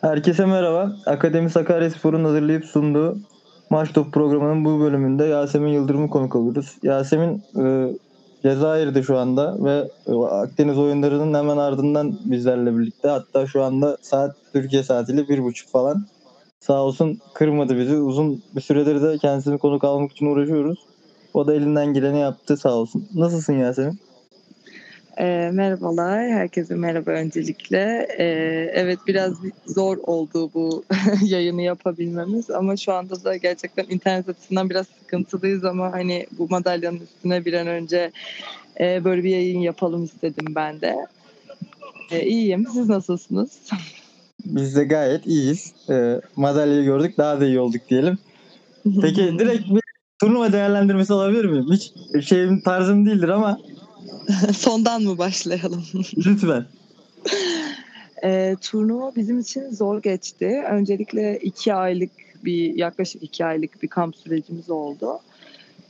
Herkese merhaba. Akademi Sakaryaspor'un hazırlayıp sunduğu Maç Top programının bu bölümünde Yasemin Yıldırım'ı konuk alıyoruz. Yasemin e, Cezayir'de şu anda ve e, Akdeniz oyunlarının hemen ardından bizlerle birlikte. Hatta şu anda saat Türkiye saatiyle bir buçuk falan. Sağ olsun kırmadı bizi. Uzun bir süredir de kendisini konuk almak için uğraşıyoruz. O da elinden geleni yaptı sağ olsun. Nasılsın Yasemin? E, merhabalar, herkese merhaba öncelikle. E, evet biraz zor oldu bu yayını yapabilmemiz ama şu anda da gerçekten internet açısından biraz sıkıntılıyız ama hani bu madalyanın üstüne bir an önce e, böyle bir yayın yapalım istedim ben de. E, iyiyim, siz nasılsınız? Biz de gayet iyiyiz. E, madalyayı gördük, daha da iyi olduk diyelim. Peki direkt bir turnuva değerlendirmesi alabilir miyim? Hiç şeyim tarzım değildir ama Sondan mı başlayalım? Lütfen. E, turnuva bizim için zor geçti. Öncelikle iki aylık bir yaklaşık iki aylık bir kamp sürecimiz oldu.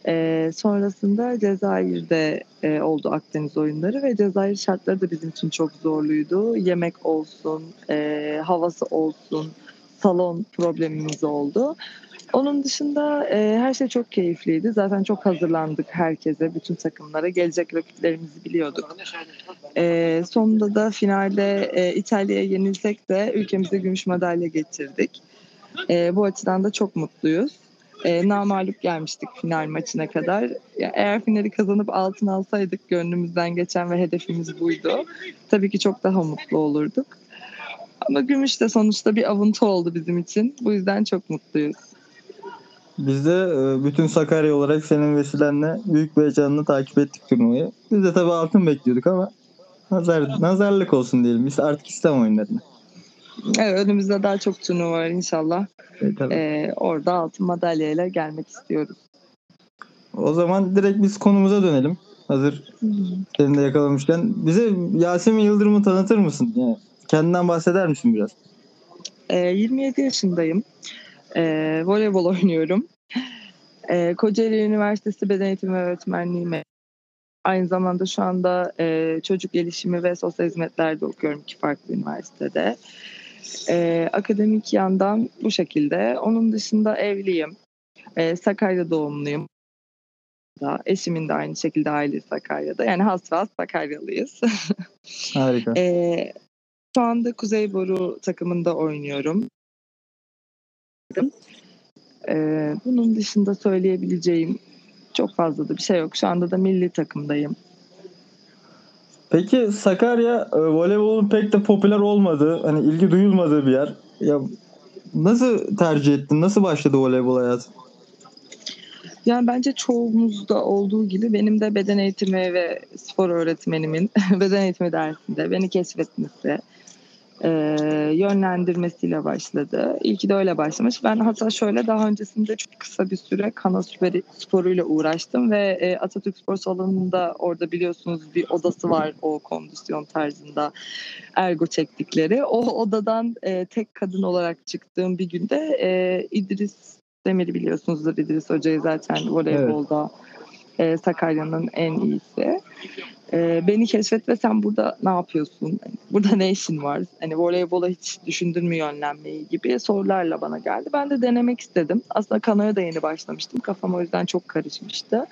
E, sonrasında Cezayir'de e, oldu Akdeniz oyunları ve Cezayir şartları da bizim için çok zorluydu. Yemek olsun, e, havası olsun, salon problemimiz oldu. Onun dışında e, her şey çok keyifliydi. Zaten çok hazırlandık herkese, bütün takımlara. Gelecek rakiplerimizi biliyorduk. E, sonunda da finalde e, İtalya'ya yenilsek de ülkemize gümüş madalya getirdik. E, bu açıdan da çok mutluyuz. E, namalup gelmiştik final maçına kadar. Ya, eğer finali kazanıp altın alsaydık gönlümüzden geçen ve hedefimiz buydu. Tabii ki çok daha mutlu olurduk. Ama gümüş de sonuçta bir avuntu oldu bizim için. Bu yüzden çok mutluyuz. Biz de e, bütün Sakarya olarak senin vesilenle büyük bir heyecanla takip ettik turnuvayı. Biz de tabii altın bekliyorduk ama nazar, nazarlık olsun diyelim. Biz artık İslam oyunlarına. Evet, önümüzde daha çok turnuva var inşallah. Evet, ee, orada altın madalyayla gelmek istiyoruz. O zaman direkt biz konumuza dönelim. Hazır seni de yakalamışken. Bize Yasemin Yıldırım'ı tanıtır mısın? Yani kendinden bahseder misin biraz? Ee, 27 yaşındayım. E, voleybol oynuyorum. E, Kocaeli Üniversitesi Beden Eğitimi ve Öğretmenliği Aynı zamanda şu anda e, çocuk gelişimi ve sosyal hizmetlerde okuyorum iki farklı üniversitede. E, akademik yandan bu şekilde. Onun dışında evliyim. E, Sakarya doğumluyum. Da, eşimin de aynı şekilde ailesi Sakarya'da. Yani has ve has Sakaryalıyız. Harika. E, şu anda Kuzey Boru takımında oynuyorum. Ee, bunun dışında söyleyebileceğim çok fazla da bir şey yok. Şu anda da milli takımdayım. Peki Sakarya e, voleybolun pek de popüler olmadığı, hani ilgi duyulmadığı bir yer. Ya nasıl tercih ettin? Nasıl başladı voleybol hayatı? Yani bence çoğumuzda olduğu gibi benim de beden eğitimi ve spor öğretmenimin beden eğitimi dersinde beni keşfetmesi, e, yönlendirmesiyle başladı. İlki de öyle başlamış. Ben hatta şöyle daha öncesinde çok kısa bir süre kana sporuyla uğraştım ve e, Atatürk Spor Salonu'nda orada biliyorsunuz bir odası var o kondisyon tarzında ergo çektikleri. O odadan e, tek kadın olarak çıktığım bir günde e, İdris Demir'i biliyorsunuzdur İdris Hoca'yı zaten voleybolda evet. E, Sakarya'nın en iyisi. E, beni keşfet ve sen burada ne yapıyorsun? Burada ne işin var? Hani voleybola hiç düşündün mü yönlenmeyi gibi sorularla bana geldi. Ben de denemek istedim. Aslında kanoya da yeni başlamıştım. Kafam o yüzden çok karışmıştı.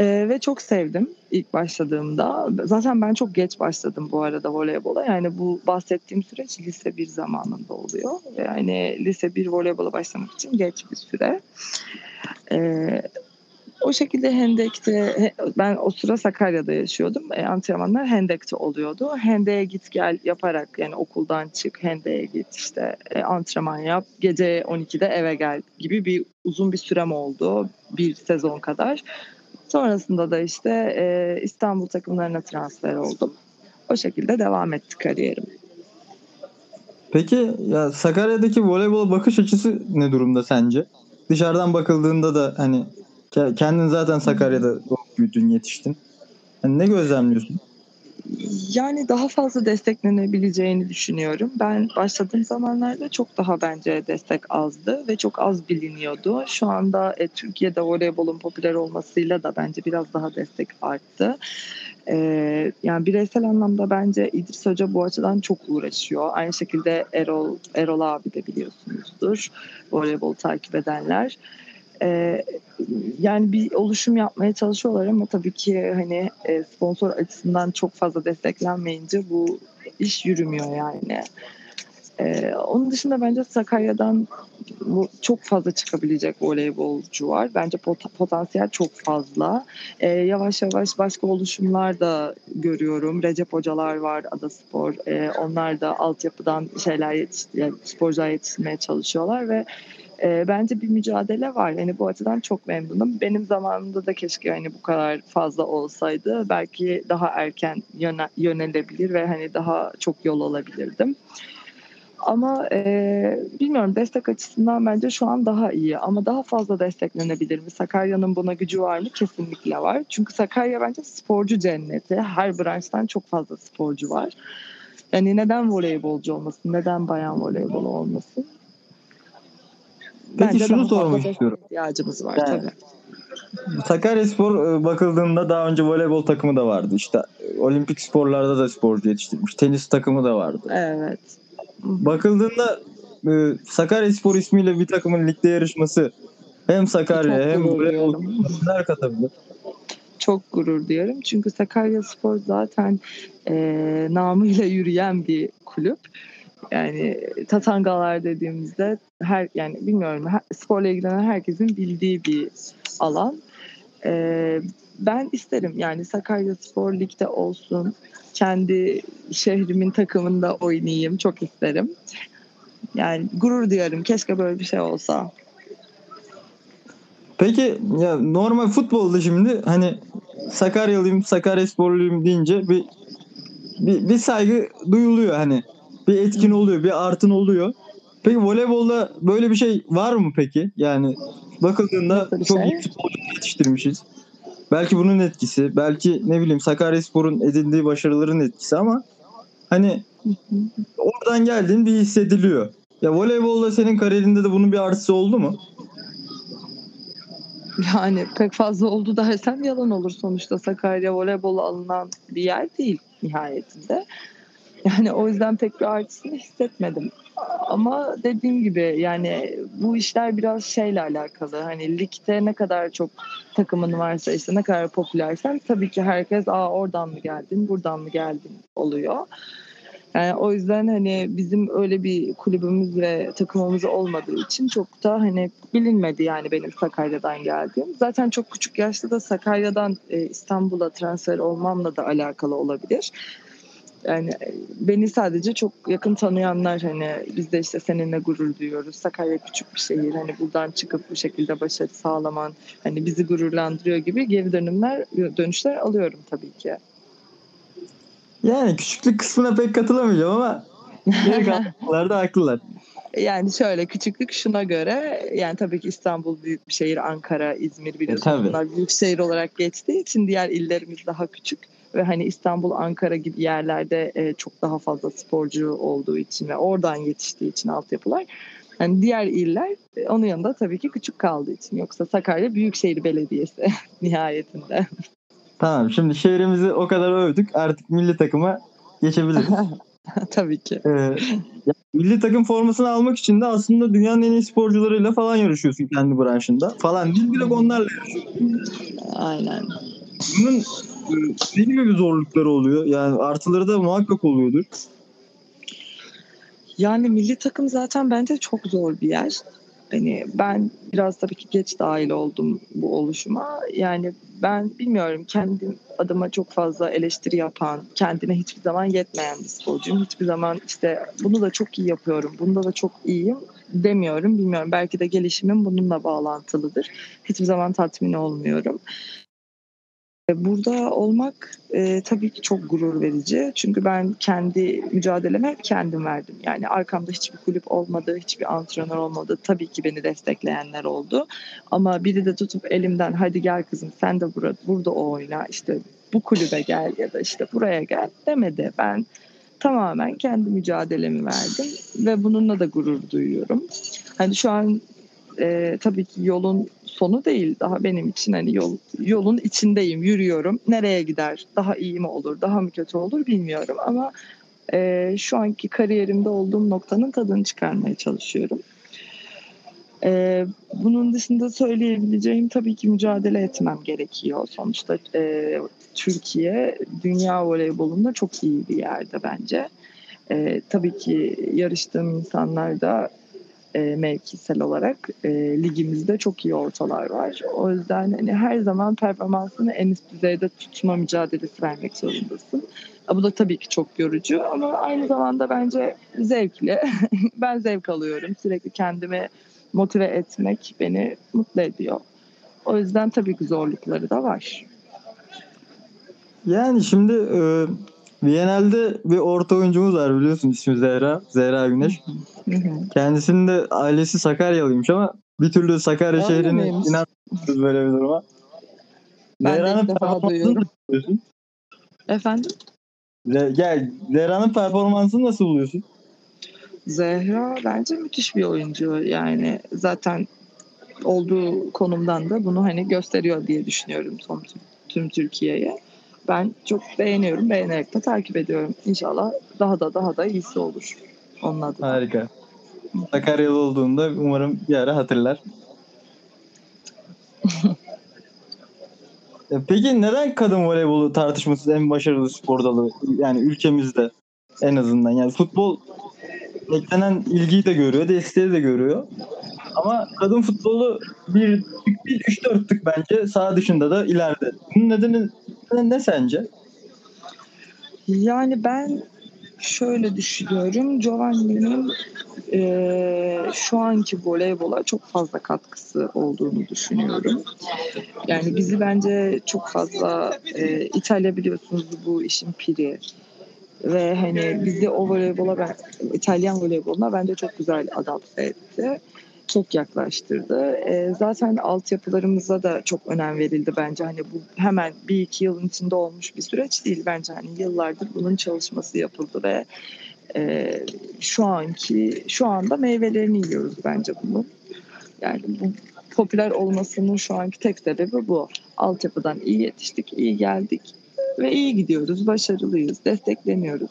Ee, ve çok sevdim ilk başladığımda. Zaten ben çok geç başladım bu arada voleybola. Yani bu bahsettiğim süreç lise bir zamanında oluyor. Yani lise bir voleybola başlamak için geç bir süre. Ee, o şekilde Hendek'te ben o sıra Sakarya'da yaşıyordum. E, antrenmanlar Hendek'te oluyordu. Hendek'e git gel yaparak yani okuldan çık Hendek'e git işte e, antrenman yap. Gece 12'de eve gel gibi bir uzun bir sürem oldu. Bir sezon kadar. Sonrasında da işte e, İstanbul takımlarına transfer oldum. O şekilde devam etti kariyerim. Peki ya Sakarya'daki voleybol bakış açısı ne durumda sence? Dışarıdan bakıldığında da hani Kendin zaten Sakarya'da doğup büyüdün, yetiştin. Yani ne gözlemliyorsun? Yani daha fazla desteklenebileceğini düşünüyorum. Ben başladığım zamanlarda çok daha bence destek azdı ve çok az biliniyordu. Şu anda e, Türkiye'de voleybolun popüler olmasıyla da bence biraz daha destek arttı. Ee, yani bireysel anlamda bence İdris Hoca bu açıdan çok uğraşıyor. Aynı şekilde Erol Erol abi de biliyorsunuzdur. Voleybol takip edenler. Ee, yani bir oluşum yapmaya çalışıyorlar ama tabii ki hani e, sponsor açısından çok fazla desteklenmeyince bu iş yürümüyor yani. Ee, onun dışında bence Sakarya'dan çok fazla çıkabilecek voleybolcu var. Bence pot- potansiyel çok fazla. Ee, yavaş yavaş başka oluşumlar da görüyorum. Recep hocalar var Adaspor. Ee, onlar da altyapıdan şeyler yetiş yani sporcular yetiştirmeye çalışıyorlar ve e, bence bir mücadele var. Yani bu açıdan çok memnunum. Benim zamanımda da keşke hani bu kadar fazla olsaydı belki daha erken yöne, yönelebilir ve hani daha çok yol alabilirdim. Ama e, bilmiyorum destek açısından bence şu an daha iyi. Ama daha fazla desteklenebilir mi? Sakarya'nın buna gücü var mı? Kesinlikle var. Çünkü Sakarya bence sporcu cenneti. Her branştan çok fazla sporcu var. Yani neden voleybolcu olmasın? Neden bayan voleybolu olmasın? Peki şunu daha fazla sormak istiyorum. ihtiyacımız var Yani- tabii. Sakaryaspor e, bakıldığında daha önce voleybol takımı da vardı. İşte e, olimpik sporlarda da sporcu yetiştirmiş. Tenis takımı da vardı. Evet. Bakıldığında e, Sakaryaspor ismiyle bir takımın ligde yarışması hem Sakarya Çok hem voleybol neler katabilir? çok gurur duyuyorum. Çünkü Sakarya Spor zaten e, namıyla yürüyen bir kulüp. Yani tatangalar dediğimizde her yani bilmiyorum her, sporla ilgilenen herkesin bildiği bir alan. E, ben isterim yani Sakarya Spor Lig'de olsun. Kendi şehrimin takımında oynayayım. Çok isterim. Yani gurur duyarım. Keşke böyle bir şey olsa. Peki ya normal futbolda şimdi hani Sakaryalıyım, Sakaryasporluyum deyince bir, bir bir saygı duyuluyor hani. Bir etkin oluyor, bir artın oluyor. Peki voleybolda böyle bir şey var mı peki? Yani bakıldığında çok şey? iyi futbolcu yetiştirmişiz. Belki bunun etkisi, belki ne bileyim Sakaryaspor'un edindiği başarıların etkisi ama hani oradan geldiğin bir hissediliyor. Ya voleybolda senin kariyerinde de bunun bir artısı oldu mu? Yani pek fazla oldu dersem yalan olur sonuçta Sakarya voleybolu alınan bir yer değil nihayetinde. Yani o yüzden pek bir artısını hissetmedim. Ama dediğim gibi yani bu işler biraz şeyle alakalı. Hani ligde ne kadar çok takımın varsa işte ne kadar popülersen tabii ki herkes aa oradan mı geldin buradan mı geldin oluyor. Yani o yüzden hani bizim öyle bir kulübümüz ve takımımız olmadığı için çok da hani bilinmedi yani benim Sakarya'dan geldiğim. Zaten çok küçük yaşta da Sakarya'dan e, İstanbul'a transfer olmamla da alakalı olabilir. Yani e, beni sadece çok yakın tanıyanlar hani biz de işte seninle gurur duyuyoruz. Sakarya küçük bir şehir. Hani buradan çıkıp bu şekilde başarı sağlaman hani bizi gururlandırıyor gibi geri dönümler dönüşler alıyorum tabii ki. Yani küçüklük kısmına pek katılamayacağım ama geri kalanlar da haklılar. Yani şöyle küçüklük şuna göre yani tabii ki İstanbul büyük bir şehir, Ankara, İzmir biliyorsunuz tabii. bunlar büyük şehir olarak geçtiği için diğer illerimiz daha küçük ve hani İstanbul, Ankara gibi yerlerde e, çok daha fazla sporcu olduğu için ve oradan yetiştiği için altyapılar. Yani diğer iller e, onun yanında tabii ki küçük kaldığı için. Yoksa Sakarya Büyükşehir Belediyesi nihayetinde. Tamam şimdi şehrimizi o kadar övdük artık milli takıma geçebiliriz. tabii ki. Ee, milli takım formasını almak için de aslında dünyanın en iyi sporcularıyla falan yarışıyorsun kendi branşında. Falan değil direkt onlarla yarışıyorsun. Aynen. Bunun ne gibi bir zorlukları oluyor? Yani artıları da muhakkak oluyordur. Yani milli takım zaten bence çok zor bir yer. Hani ben biraz tabii ki geç dahil oldum bu oluşuma. Yani ben bilmiyorum kendim adıma çok fazla eleştiri yapan, kendine hiçbir zaman yetmeyen bir sporcuyum. Hiçbir zaman işte bunu da çok iyi yapıyorum, bunda da çok iyiyim demiyorum. Bilmiyorum belki de gelişimim bununla bağlantılıdır. Hiçbir zaman tatmin olmuyorum. Burada olmak e, tabii ki çok gurur verici. Çünkü ben kendi mücadelemi hep kendim verdim. Yani arkamda hiçbir kulüp olmadı, hiçbir antrenör olmadı. Tabii ki beni destekleyenler oldu. Ama biri de tutup elimden hadi gel kızım sen de burada, burada oyna işte bu kulübe gel ya da işte buraya gel demedi. Ben tamamen kendi mücadelemi verdim ve bununla da gurur duyuyorum. Hani şu an e, tabii ki yolun sonu değil. Daha benim için hani yol yolun içindeyim, yürüyorum. Nereye gider? Daha iyi mi olur, daha mı kötü olur bilmiyorum ama e, şu anki kariyerimde olduğum noktanın tadını çıkarmaya çalışıyorum. E, bunun dışında söyleyebileceğim tabii ki mücadele etmem gerekiyor. Sonuçta e, Türkiye dünya voleybolunda çok iyi bir yerde bence. E, tabii ki yarıştığım insanlar da e, mevkisel olarak e, ligimizde çok iyi ortalar var. O yüzden hani her zaman performansını en üst düzeyde tutma mücadelesi vermek zorundasın. Bu da tabii ki çok yorucu ama aynı zamanda bence zevkli. ben zevk alıyorum. Sürekli kendimi motive etmek beni mutlu ediyor. O yüzden tabii ki zorlukları da var. Yani şimdi e, Viyanel'de bir orta oyuncumuz var biliyorsun ismi Zehra. Zehra Güneş. Kendisinin de ailesi Sakaryalıymış ama bir türlü Sakarya Öyle şehrini miymiş? inanmıyoruz böyle bir duruma. Ben de Zehra'nın ilk defa performansını duyuyorum. nasıl buluyorsun? Efendim? Ze- Gel, Zehra'nın performansını nasıl buluyorsun? Zehra bence müthiş bir oyuncu. Yani zaten olduğu konumdan da bunu hani gösteriyor diye düşünüyorum tüm, tüm Türkiye'ye. Ben çok beğeniyorum. Beğenerek de takip ediyorum. İnşallah daha da daha da iyisi olur onun adına. Harika. Sakaryalı olduğunda umarım bir ara hatırlar. E, Peki neden kadın voleybolu tartışmasız en başarılı spor dalı yani ülkemizde en azından yani futbol beklenen ilgiyi de görüyor, desteği de görüyor. Ama kadın futbolu bir tık değil, üç dört tık bence sağ dışında da ileride. Bunun nedeni ne, ne sence? Yani ben şöyle düşünüyorum. Giovanni'nin e, şu anki voleybola çok fazla katkısı olduğunu düşünüyorum. Yani bizi bence çok fazla e, İtalya biliyorsunuz bu işin piri. Ve hani bizi o voleybola ben, İtalyan voleyboluna bence çok güzel adapte etti. Çok yaklaştırdı. E, zaten altyapılarımıza da çok önem verildi bence. Hani bu hemen bir iki yılın içinde olmuş bir süreç değil bence. Hani yıllardır bunun çalışması yapıldı ve e, şu anki şu anda meyvelerini yiyoruz bence bunun. Yani bu popüler olmasının şu anki tek sebebi bu. Altyapıdan iyi yetiştik, iyi geldik ve iyi gidiyoruz, başarılıyız, destekleniyoruz.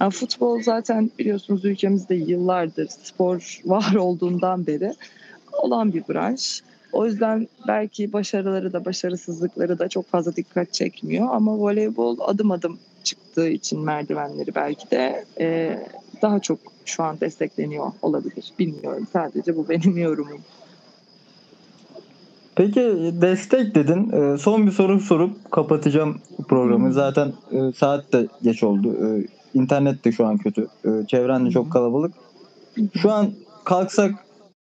Yani futbol zaten biliyorsunuz ülkemizde yıllardır spor var olduğundan beri olan bir branş. O yüzden belki başarıları da başarısızlıkları da çok fazla dikkat çekmiyor ama voleybol adım adım çıktığı için merdivenleri belki de e, daha çok şu an destekleniyor olabilir. Bilmiyorum. Sadece bu benim yorumum. Peki destek dedin. Ee, Son bir soru sorup kapatacağım programı. Zaten e, saat de geç oldu. İnternet de şu an kötü. Ee, Çevren de çok kalabalık. Şu an kalksak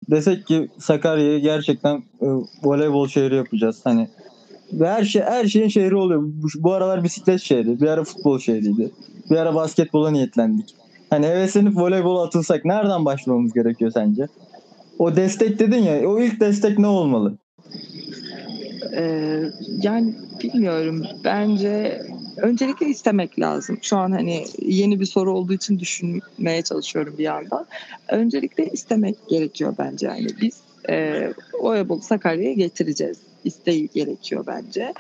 desek ki Sakarya'yı gerçekten e, voleybol şehri yapacağız. Hani ve her şey her şeyin şehri oluyor. Bu, bu aralar bisiklet şehri, bir ara futbol şehriydi. Bir ara basketbola niyetlendik. Hani heveslenip voleybola atılsak nereden başlamamız gerekiyor sence? O destek dedin ya, o ilk destek ne olmalı? Ee, yani bilmiyorum. Bence öncelikle istemek lazım. Şu an hani yeni bir soru olduğu için düşünmeye çalışıyorum bir yandan. Öncelikle istemek gerekiyor bence. Yani biz e, Voleybol Sakarya'ya getireceğiz. İsteği gerekiyor bence.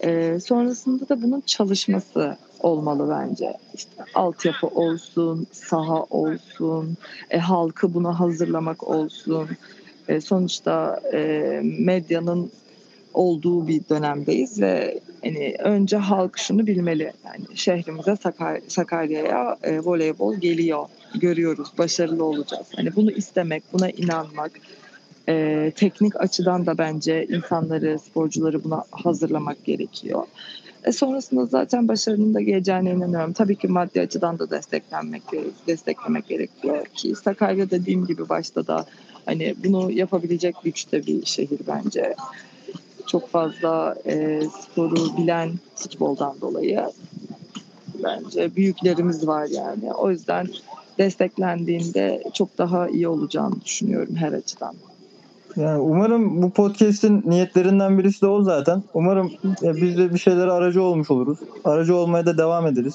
E, sonrasında da bunun çalışması olmalı bence. İşte altyapı olsun, saha olsun, e, halkı buna hazırlamak olsun. E, sonuçta e, medyanın olduğu bir dönemdeyiz ve hani önce halk şunu bilmeli. Yani şehrimize Sakar- Sakarya'ya e, voleybol geliyor. Görüyoruz, başarılı olacağız. Hani bunu istemek, buna inanmak, e, teknik açıdan da bence insanları, sporcuları buna hazırlamak gerekiyor. E sonrasında zaten başarının da geleceğine inanıyorum. Tabii ki maddi açıdan da desteklenmek desteklemek gerekiyor ki Sakarya dediğim gibi başta da hani bunu yapabilecek güçte bir şehir bence. Çok fazla e, sporu bilen futboldan dolayı bence büyüklerimiz var yani. O yüzden desteklendiğinde çok daha iyi olacağını düşünüyorum her açıdan. Yani umarım bu podcast'in niyetlerinden birisi de o zaten. Umarım e, biz de bir şeylere aracı olmuş oluruz. Aracı olmaya da devam ederiz.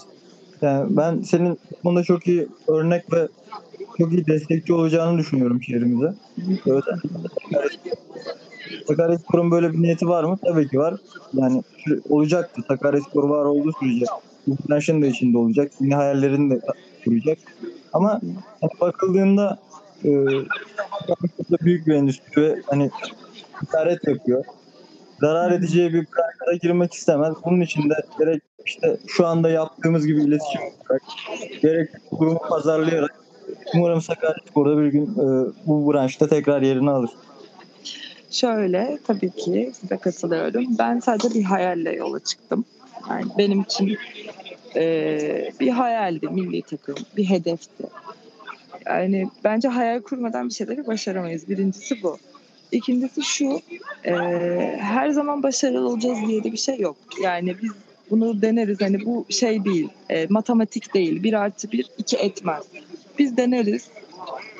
Yani ben senin bunda çok iyi örnek ve çok iyi destekçi olacağını düşünüyorum şehrimize. Özellikle Sakaryaspor'un böyle bir niyeti var mı? Tabii ki var. Yani olacaktır. Sakaryaspor var olduğu sürece branşın da içinde olacak. Yine hayallerini de kuracak. Ama hani bakıldığında e, büyük bir endüstri ve hani ticaret yapıyor. Zarar edeceği bir branşa girmek istemez. Bunun için de gerek işte şu anda yaptığımız gibi iletişim yaparak, gerek durumu pazarlayarak umarım Sakaryaspor'da bir gün e, bu branşta tekrar yerini alır. Şöyle tabii ki size katılıyorum. Ben sadece bir hayalle yola çıktım. Yani benim için e, bir hayaldi milli takım, bir hedefti. Yani bence hayal kurmadan bir şeyleri başaramayız. Birincisi bu. İkincisi şu, e, her zaman başarılı olacağız diye de bir şey yok. Yani biz bunu deneriz. Hani bu şey değil, e, matematik değil. Bir artı bir iki etmez. Biz deneriz,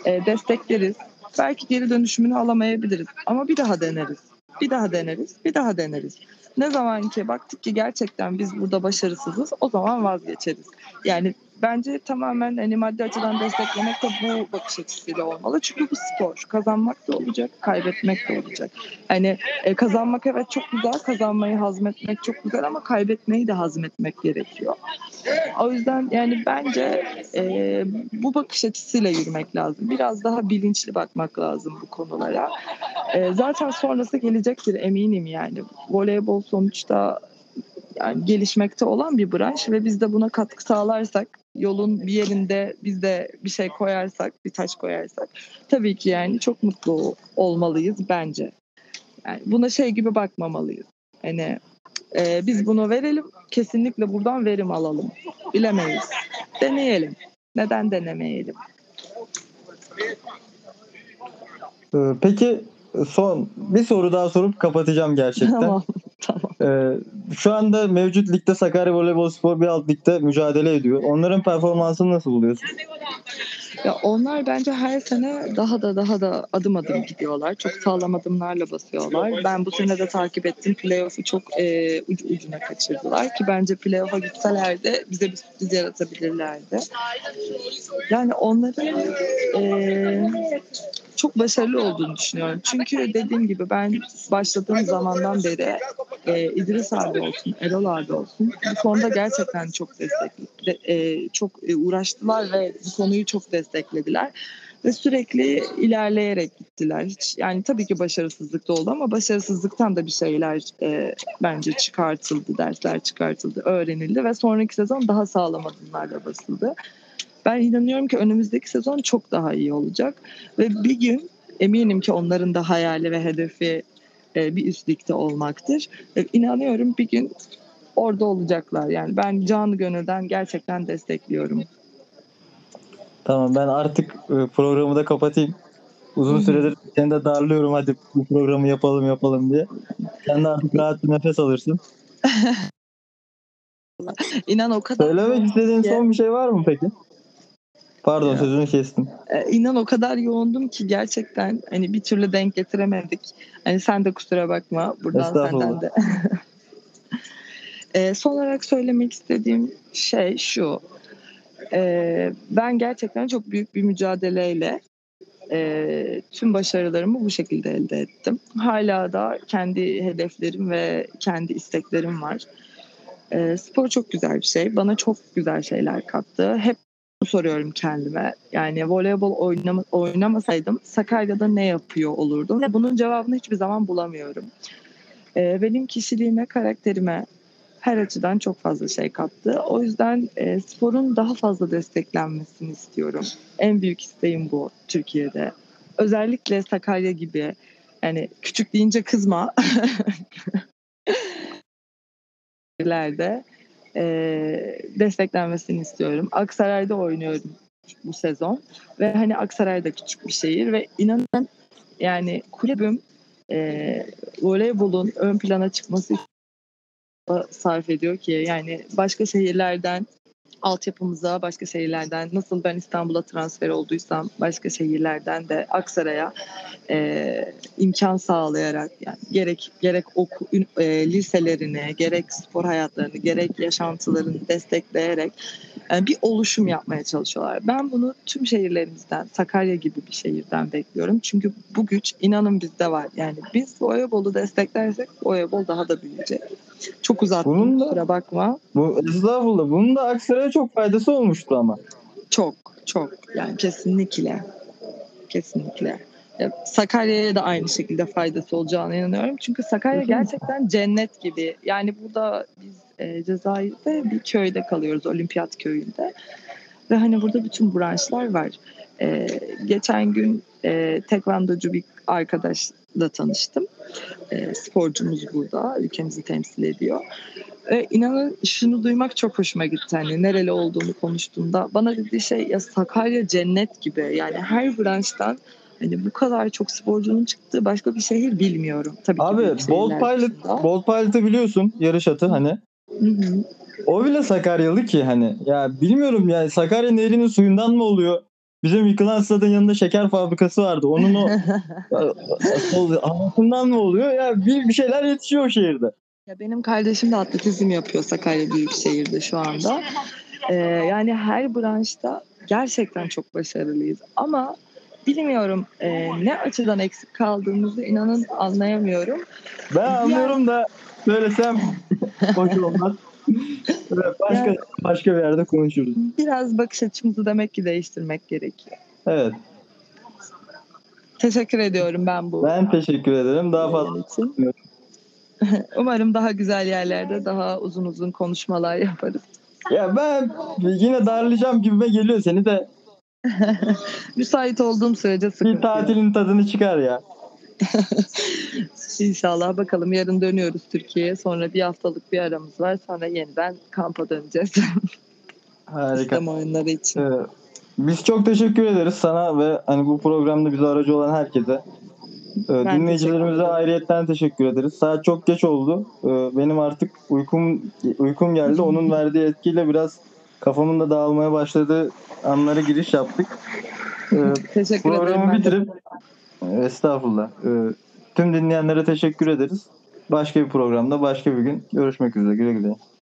e, destekleriz. Belki geri dönüşümünü alamayabiliriz. Ama bir daha deneriz. Bir daha deneriz, bir daha deneriz. Ne zaman ki baktık ki gerçekten biz burada başarısızız o zaman vazgeçeriz. Yani bence tamamen hani maddi açıdan desteklemek de bu bakış açısıyla olmalı. Çünkü bu spor. Kazanmak da olacak, kaybetmek de olacak. Hani e, kazanmak evet çok güzel, kazanmayı hazmetmek çok güzel ama kaybetmeyi de hazmetmek gerekiyor. O yüzden yani bence e, bu bakış açısıyla yürümek lazım. Biraz daha bilinçli bakmak lazım bu konulara. E, zaten sonrası gelecektir eminim yani. Voleybol sonuçta yani gelişmekte olan bir branş ve biz de buna katkı sağlarsak yolun bir yerinde biz de bir şey koyarsak, bir taş koyarsak tabii ki yani çok mutlu olmalıyız bence. Yani buna şey gibi bakmamalıyız. Hani e, biz bunu verelim, kesinlikle buradan verim alalım. Bilemeyiz. Deneyelim. Neden denemeyelim? Ee, peki son bir soru daha sorup kapatacağım gerçekten. Tamam. tamam. Ee, şu anda mevcut ligde Sakarya Voleybol Spor bir alt ligde mücadele ediyor. Onların performansını nasıl buluyorsun? Ya onlar bence her sene daha da daha da adım adım gidiyorlar. Çok sağlam adımlarla basıyorlar. Ben bu sene de takip ettim. Playoff'u çok e, ucu ucuna kaçırdılar ki bence playoff'a gitselerdi bize bir sürpriz yaratabilirlerdi. Yani onların e, çok başarılı olduğunu düşünüyorum. Çünkü dediğim gibi ben başladığım zamandan beri e, İdris abi olsun, Erol abi olsun bu konuda gerçekten çok destek, e, çok e, uğraştılar ve bu konuyu çok desteklediler ve sürekli ilerleyerek gittiler. Hiç yani tabii ki başarısızlık da oldu ama başarısızlıktan da bir şeyler e, bence çıkartıldı, dersler çıkartıldı, öğrenildi ve sonraki sezon daha sağlam adımlarla basıldı. Ben inanıyorum ki önümüzdeki sezon çok daha iyi olacak ve bir gün eminim ki onların da hayali ve hedefi e, bir üst ligde olmaktır. E, inanıyorum bir gün orada olacaklar. Yani ben canı gönülden gerçekten destekliyorum. Tamam ben artık e, programı da kapatayım. Uzun süredir seni de darlıyorum hadi bu programı yapalım yapalım diye. Sen de artık rahat bir nefes alırsın. İnan o kadar Söylemek istediğin son bir şey var mı peki? Pardon ya. sözünü kestim. Ee, inan o kadar yoğundum ki gerçekten hani bir türlü denk getiremedik. Hani sen de kusura bakma buradan senden de. ee, son olarak söylemek istediğim şey şu. Ee, ben gerçekten çok büyük bir mücadeleyle e, tüm başarılarımı bu şekilde elde ettim. Hala da kendi hedeflerim ve kendi isteklerim var. E, spor çok güzel bir şey. Bana çok güzel şeyler kattı. Hep soruyorum kendime. Yani voleybol oynama, oynamasaydım Sakarya'da ne yapıyor olurdum? Bunun cevabını hiçbir zaman bulamıyorum. E, benim kişiliğime, karakterime her açıdan çok fazla şey kattı. O yüzden e, sporun daha fazla desteklenmesini istiyorum. En büyük isteğim bu Türkiye'de. Özellikle Sakarya gibi yani küçük deyince kızma. yerlerde e, desteklenmesini istiyorum. Aksaray'da oynuyorum bu sezon ve hani Aksaray da küçük bir şehir ve inanın yani kulübüm e, voleybolun ön plana çıkması sarf ediyor ki yani başka şehirlerden altyapımıza başka şehirlerden nasıl ben İstanbul'a transfer olduysam başka şehirlerden de Aksaray'a e, imkan sağlayarak yani gerek gerek oku, e, liselerini gerek spor hayatlarını gerek yaşantılarını destekleyerek Yani bir oluşum yapmaya çalışıyorlar. Ben bunu tüm şehirlerimizden, Sakarya gibi bir şehirden bekliyorum. Çünkü bu güç inanın bizde var. Yani biz Voyabolu desteklersek Voyabol daha da büyüyecek. Çok uzattım Bunun da- kusura bakma. Bu estağfurullah. Bunun da Aksaray'a çok faydası olmuştu ama. Çok çok yani kesinlikle. Kesinlikle. Ya, Sakarya'ya da aynı şekilde faydası olacağına inanıyorum. Çünkü Sakarya gerçekten cennet gibi. Yani burada biz e, Cezayir'de bir köyde kalıyoruz. Olimpiyat köyünde. Ve hani burada bütün branşlar var. E, geçen gün e, tekvandocu bir arkadaşla tanıştım. E, sporcumuz burada. Ülkemizi temsil ediyor. E, inanın şunu duymak çok hoşuma gitti. Hani nereli olduğunu konuştuğumda bana dediği şey ya Sakarya cennet gibi. Yani her branştan hani bu kadar çok sporcunun çıktığı başka bir şehir bilmiyorum. Tabii Abi Bolt Pilot, dışında. Bolt Pilot'ı biliyorsun yarış atı hani. Hı hı. O bile Sakaryalı ki hani. Ya bilmiyorum yani Sakarya Nehri'nin suyundan mı oluyor? Bizim yıkılan stadın yanında şeker fabrikası vardı. Onun o altından mı oluyor? Ya bir, bir şeyler yetişiyor o şehirde. Ya benim kardeşim de atletizm yapıyor Sakarya Büyükşehir'de şu anda. Ee, yani her branşta gerçekten çok başarılıyız. Ama bilmiyorum e, ne açıdan eksik kaldığımızı inanın anlayamıyorum. Ben anlıyorum da söylesem hoş olmaz. Başka Yani- başka bir yerde konuşuruz. Biraz bakış açımızı demek ki değiştirmek gerekiyor. Evet. Teşekkür ediyorum ben bu Ben teşekkür ederim. Daha fazla yayın için. Umarım daha güzel yerlerde daha uzun uzun konuşmalar yaparız. Ya ben yine darlayacağım gibime geliyor seni de Müsait olduğum sürece sıkıntı bir tatilin tadını çıkar ya. İnşallah bakalım yarın dönüyoruz Türkiye'ye. Sonra bir haftalık bir aramız var. Sonra yeniden kampa döneceğiz. Harika. Sistem oyunları için. Ee, Biz çok teşekkür ederiz sana ve hani bu programda bize aracı olan herkese. Ee, teşekkür Dinleyicilerimize ederim. ayrıyetten teşekkür ederiz. Saat çok geç oldu. Ee, Benim artık uykum uykum geldi. Onun verdiği etkiyle biraz kafamın da dağılmaya başladığı anlara giriş yaptık. Ee, Teşekkür ederim. Programı ben de. bitirip estağfurullah. Ee, Tüm dinleyenlere teşekkür ederiz. Başka bir programda başka bir gün görüşmek üzere. Güle güle.